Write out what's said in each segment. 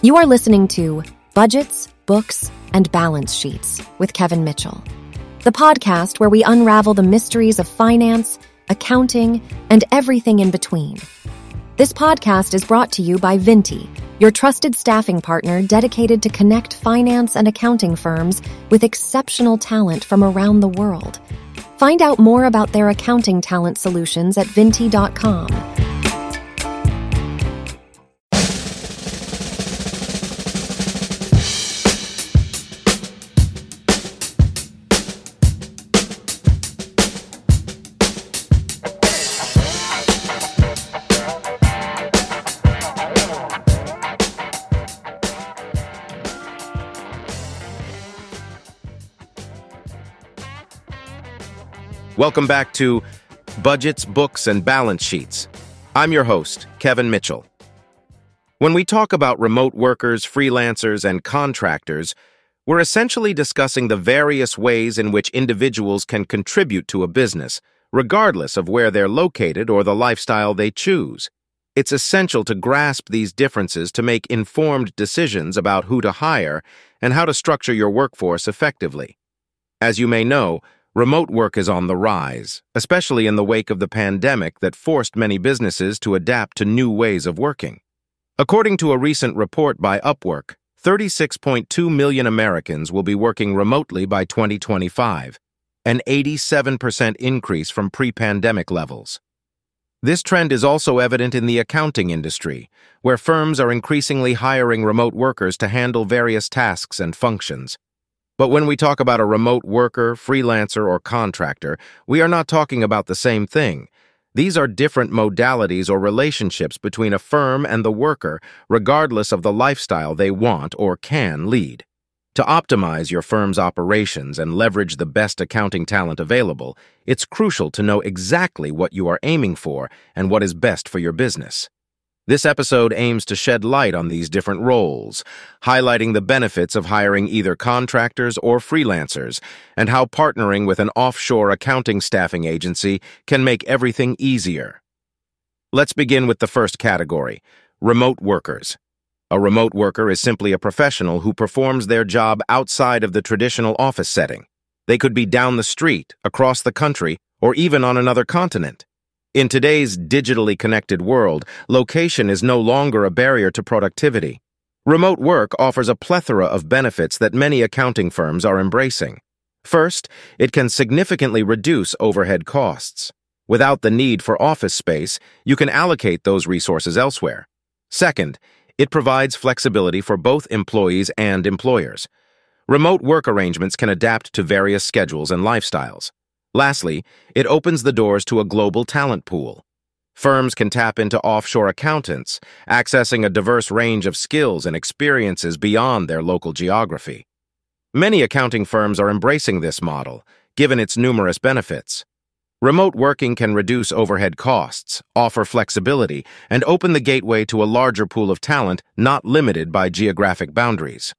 You are listening to Budgets, Books, and Balance Sheets with Kevin Mitchell, the podcast where we unravel the mysteries of finance, accounting, and everything in between. This podcast is brought to you by Vintti, your trusted staffing partner dedicated to connect finance and accounting firms with exceptional talent from around the world. Find out more about their accounting talent solutions at vintti.com. Welcome back to Budgets, Books, and Balance Sheets. I'm your host, Kevin Mitchell. When we talk about remote workers, freelancers, and contractors, we're essentially discussing the various ways in which individuals can contribute to a business, regardless of where they're located or the lifestyle they choose. It's essential to grasp these differences to make informed decisions about who to hire and how to structure your workforce effectively. As you may know, Remote work is on the rise, especially in the wake of the pandemic that forced many businesses to adapt to new ways of working. According to a recent report by Upwork, 36.2 million Americans will be working remotely by 2025, an 87% increase from pre-pandemic levels. This trend is also evident in the accounting industry, where firms are increasingly hiring remote workers to handle various tasks and functions. But when we talk about a remote worker, freelancer, or contractor, we are not talking about the same thing. These are different modalities or relationships between a firm and the worker, regardless of the lifestyle they want or can lead. To optimize your firm's operations and leverage the best accounting talent available, it's crucial to know exactly what you are aiming for and what is best for your business. This episode aims to shed light on these different roles, highlighting the benefits of hiring either contractors or freelancers, and how partnering with an offshore accounting staffing agency can make everything easier. Let's begin with the first category, remote workers. A remote worker is simply a professional who performs their job outside of the traditional office setting. They could be down the street, across the country, or even on another continent. In today's digitally connected world, location is no longer a barrier to productivity. Remote work offers a plethora of benefits that many accounting firms are embracing. First, it can significantly reduce overhead costs. Without the need for office space, you can allocate those resources elsewhere. Second, it provides flexibility for both employees and employers. Remote work arrangements can adapt to various schedules and lifestyles. Lastly, it opens the doors to a global talent pool. Firms can tap into offshore accountants, accessing a diverse range of skills and experiences beyond their local geography. Many accounting firms are embracing this model, given its numerous benefits. Remote working can reduce overhead costs, offer flexibility, and open the gateway to a larger pool of talent not limited by geographic boundaries.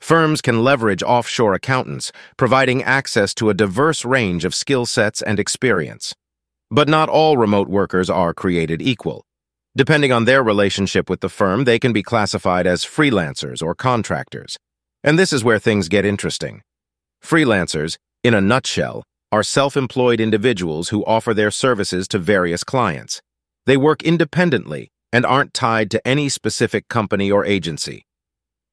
Firms can leverage offshore accountants, providing access to a diverse range of skill sets and experience. But not all remote workers are created equal. Depending on their relationship with the firm, they can be classified as freelancers or contractors. And this is where things get interesting. Freelancers, in a nutshell, are self-employed individuals who offer their services to various clients. They work independently and aren't tied to any specific company or agency.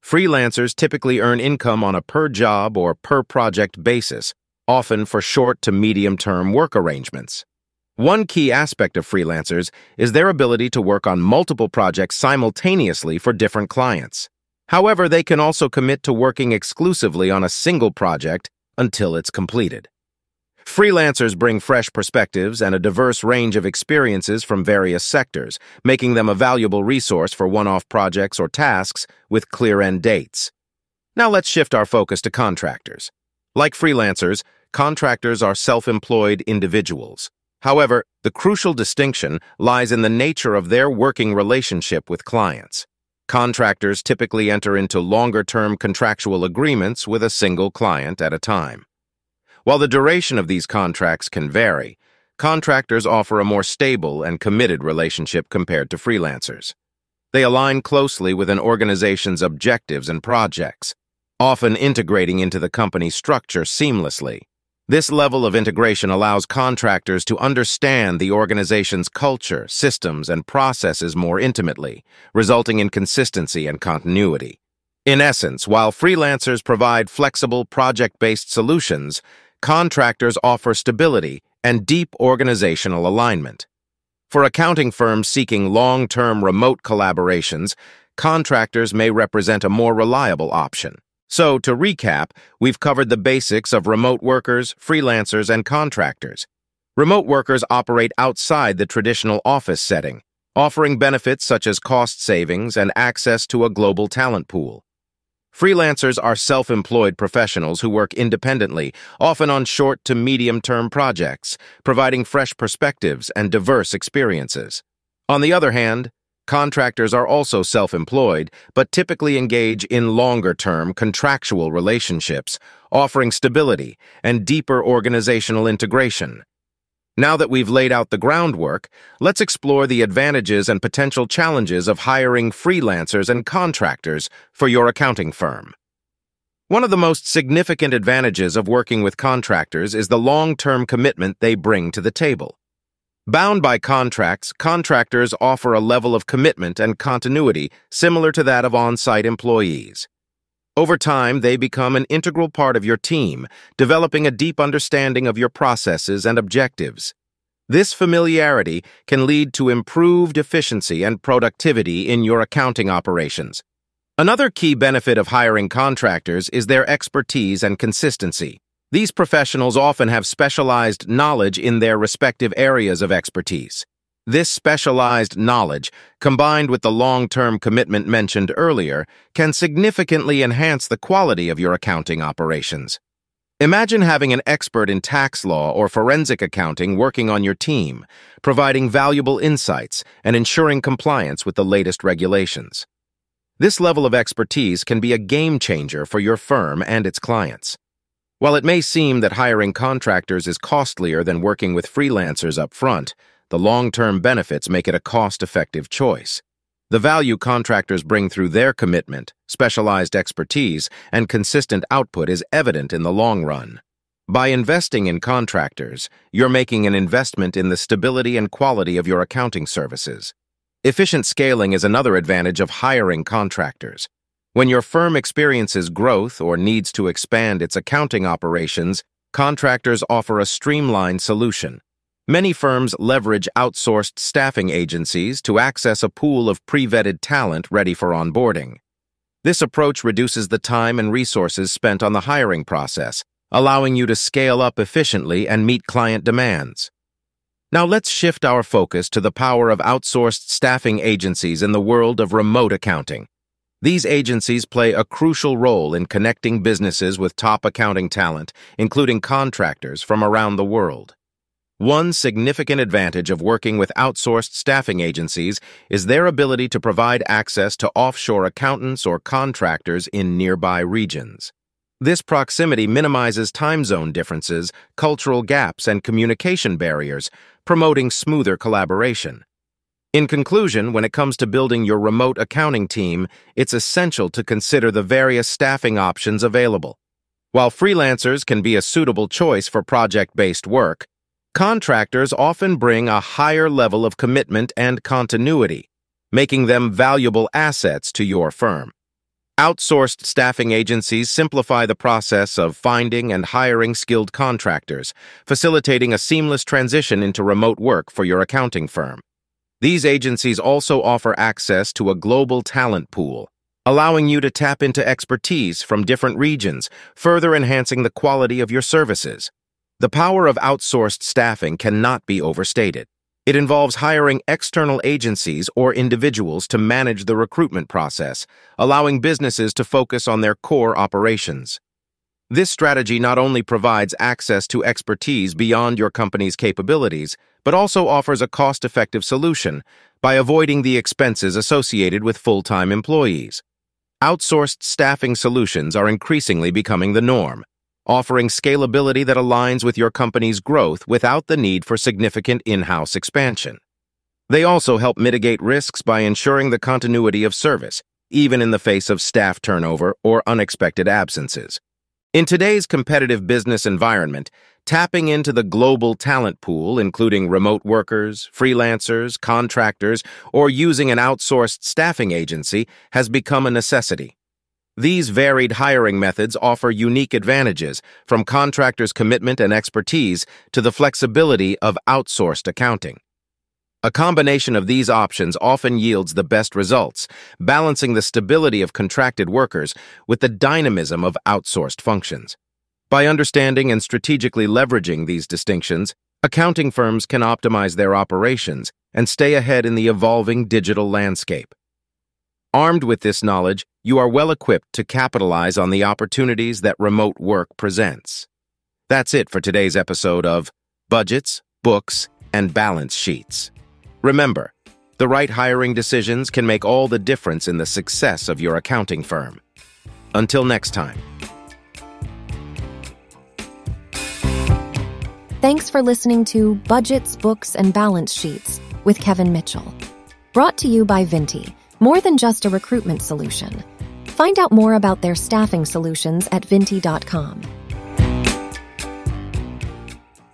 Freelancers typically earn income on a per-job or per-project basis, often for short to medium-term work arrangements. One key aspect of freelancers is their ability to work on multiple projects simultaneously for different clients. However, they can also commit to working exclusively on a single project until it's completed. Freelancers bring fresh perspectives and a diverse range of experiences from various sectors, making them a valuable resource for one-off projects or tasks with clear end dates. Now let's shift our focus to contractors. Like freelancers, contractors are self-employed individuals. However, the crucial distinction lies in the nature of their working relationship with clients. Contractors typically enter into longer-term contractual agreements with a single client at a time. While the duration of these contracts can vary, contractors offer a more stable and committed relationship compared to freelancers. They align closely with an organization's objectives and projects, often integrating into the company's structure seamlessly. This level of integration allows contractors to understand the organization's culture, systems, and processes more intimately, resulting in consistency and continuity. In essence, while freelancers provide flexible project-based solutions, contractors offer stability and deep organizational alignment. For accounting firms seeking long-term remote collaborations, contractors may represent a more reliable option. So, to recap, we've covered the basics of remote workers, freelancers, and contractors. Remote workers operate outside the traditional office setting, offering benefits such as cost savings and access to a global talent pool. Freelancers are self-employed professionals who work independently, often on short to medium-term projects, providing fresh perspectives and diverse experiences. On the other hand, Contractors are also self-employed, but typically engage in longer-term contractual relationships, offering stability and deeper organizational integration. Now that we've laid out the groundwork, let's explore the advantages and potential challenges of hiring freelancers and contractors for your accounting firm. One of the most significant advantages of working with contractors is the long-term commitment they bring to the table. Bound by contracts, contractors offer a level of commitment and continuity similar to that of on-site employees. Over time, they become an integral part of your team, developing a deep understanding of your processes and objectives. This familiarity can lead to improved efficiency and productivity in your accounting operations. Another key benefit of hiring contractors is their expertise and consistency. These professionals often have specialized knowledge in their respective areas of expertise. This specialized knowledge, combined with the long-term commitment mentioned earlier, can significantly enhance the quality of your accounting operations. Imagine having an expert in tax law or forensic accounting working on your team, providing valuable insights and ensuring compliance with the latest regulations. This level of expertise can be a game changer for your firm and its clients. While it may seem that hiring contractors is costlier than working with freelancers up front, the long-term benefits make it a cost-effective choice. The value contractors bring through their commitment, specialized expertise, and consistent output is evident in the long run. By investing in contractors, you're making an investment in the stability and quality of your accounting services. Efficient scaling is another advantage of hiring contractors. When your firm experiences growth or needs to expand its accounting operations, contractors offer a streamlined solution. Many firms leverage outsourced staffing agencies to access a pool of pre-vetted talent ready for onboarding. This approach reduces the time and resources spent on the hiring process, allowing you to scale up efficiently and meet client demands. Now let's shift our focus to the power of outsourced staffing agencies in the world of remote accounting. These agencies play a crucial role in connecting businesses with top accounting talent, including contractors from around the world. One significant advantage of working with outsourced staffing agencies is their ability to provide access to offshore accountants or contractors in nearby regions. This proximity minimizes time zone differences, cultural gaps, and communication barriers, promoting smoother collaboration. In conclusion, when it comes to building your remote accounting team, it's essential to consider the various staffing options available. While freelancers can be a suitable choice for project-based work, contractors often bring a higher level of commitment and continuity, making them valuable assets to your firm. Outsourced staffing agencies simplify the process of finding and hiring skilled contractors, facilitating a seamless transition into remote work for your accounting firm. These agencies also offer access to a global talent pool, allowing you to tap into expertise from different regions, further enhancing the quality of your services. The power of outsourced staffing cannot be overstated. It involves hiring external agencies or individuals to manage the recruitment process, allowing businesses to focus on their core operations. This strategy not only provides access to expertise beyond your company's capabilities, but also offers a cost-effective solution by avoiding the expenses associated with full-time employees. Outsourced staffing solutions are increasingly becoming the norm, offering scalability that aligns with your company's growth without the need for significant in-house expansion. They also help mitigate risks by ensuring the continuity of service, even in the face of staff turnover or unexpected absences. In today's competitive business environment, tapping into the global talent pool, including remote workers, freelancers, contractors, or using an outsourced staffing agency, has become a necessity. These varied hiring methods offer unique advantages, from contractors' commitment and expertise to the flexibility of outsourced accounting. A combination of these options often yields the best results, balancing the stability of contracted workers with the dynamism of outsourced functions. By understanding and strategically leveraging these distinctions, accounting firms can optimize their operations and stay ahead in the evolving digital landscape. Armed with this knowledge, you are well equipped to capitalize on the opportunities that remote work presents. That's it for today's episode of Budgets, Books, and Balance Sheets. Remember, the right hiring decisions can make all the difference in the success of your accounting firm. Until next time. Thanks for listening to Budgets, Books, and Balance Sheets with Kevin Mitchell. Brought to you by Vintti, more than just a recruitment solution. Find out more about their staffing solutions at vintti.com.